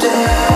day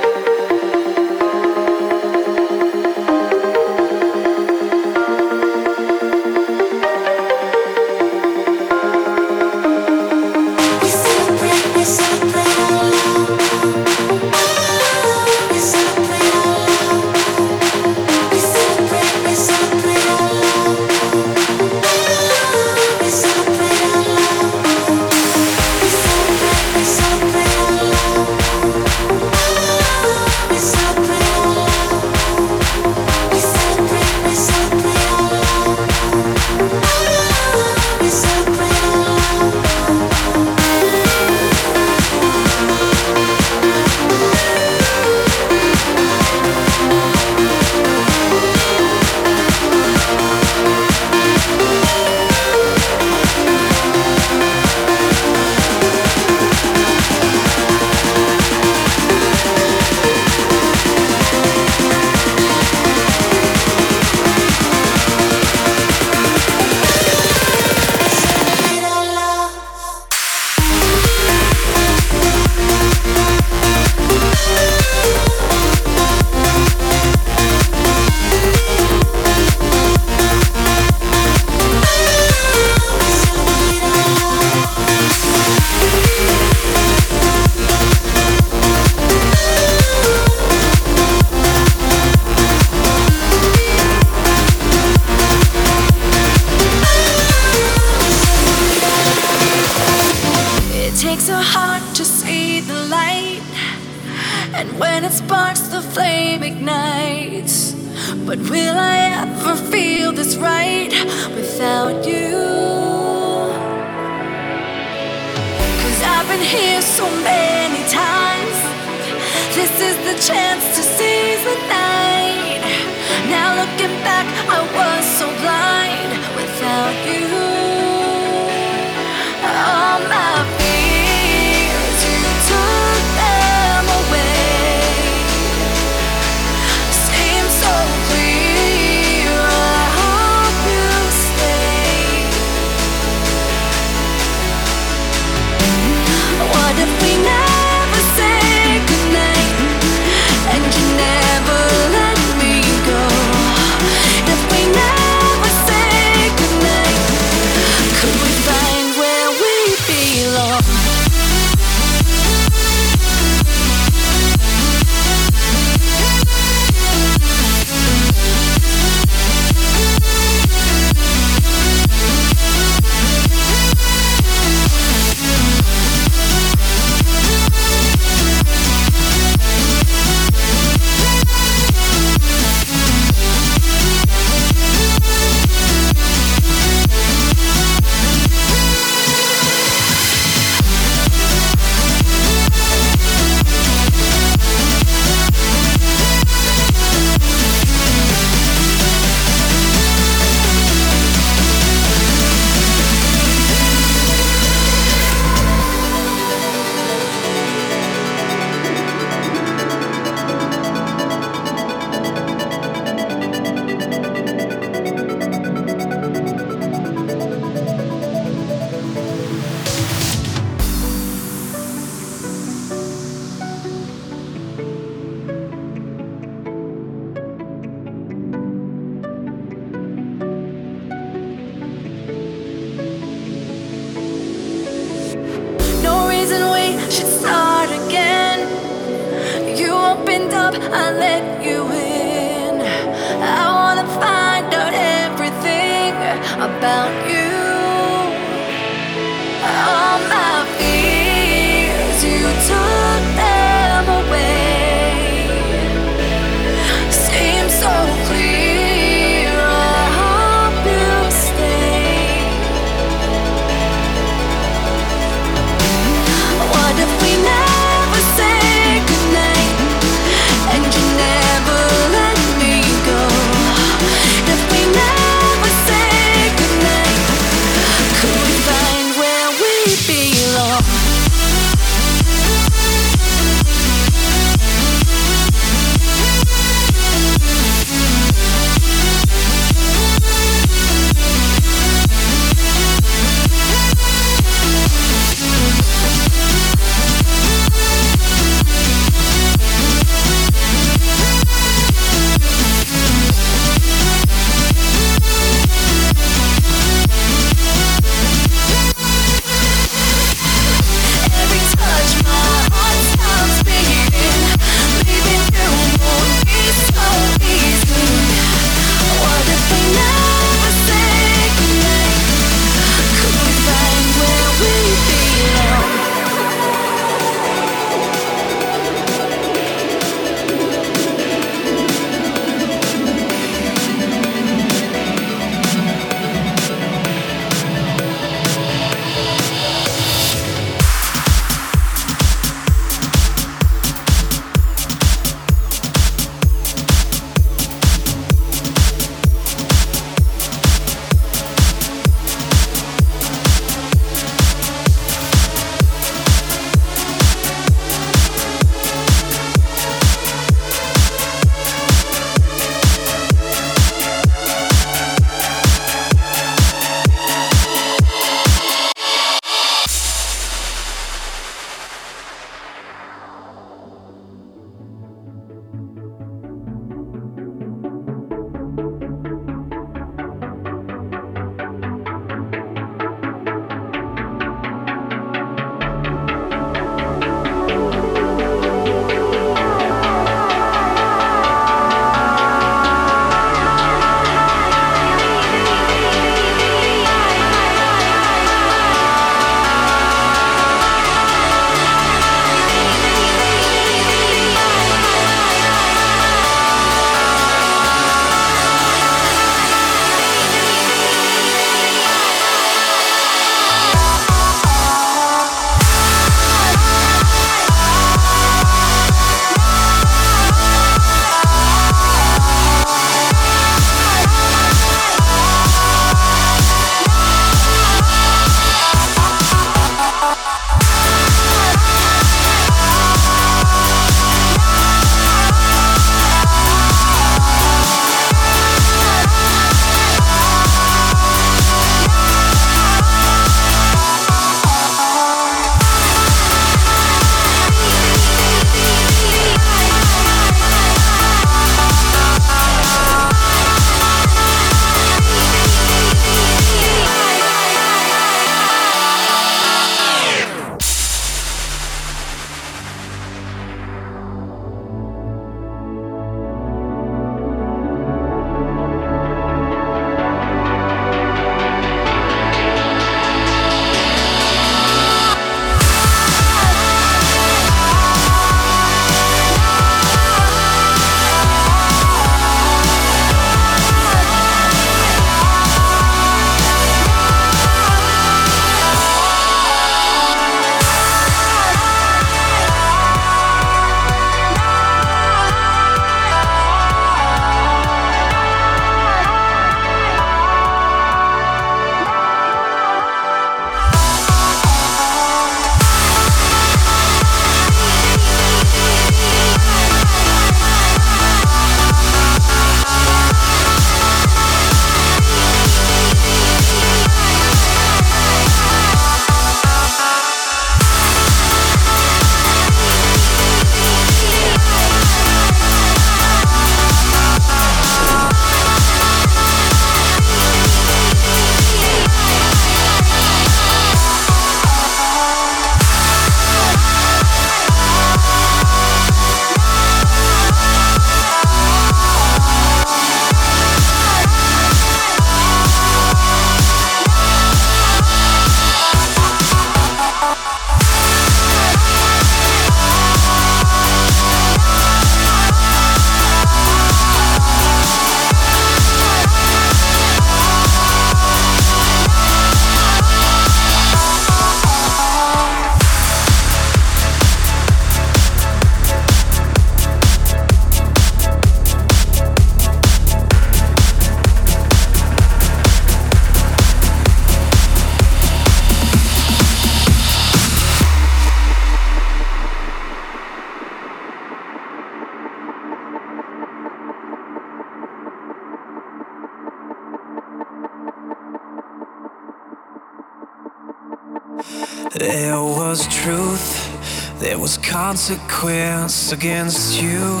There was consequence against you.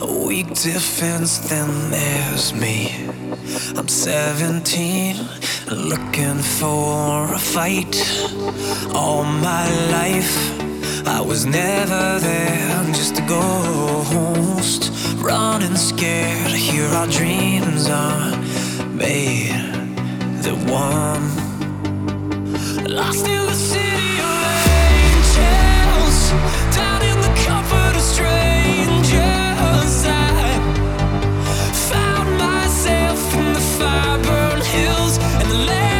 A weak defense, then there's me. I'm 17, looking for a fight. All my life, I was never there, I'm just a ghost. Running scared, here our dreams are made. The one lost in the city of Fire burn hills and the land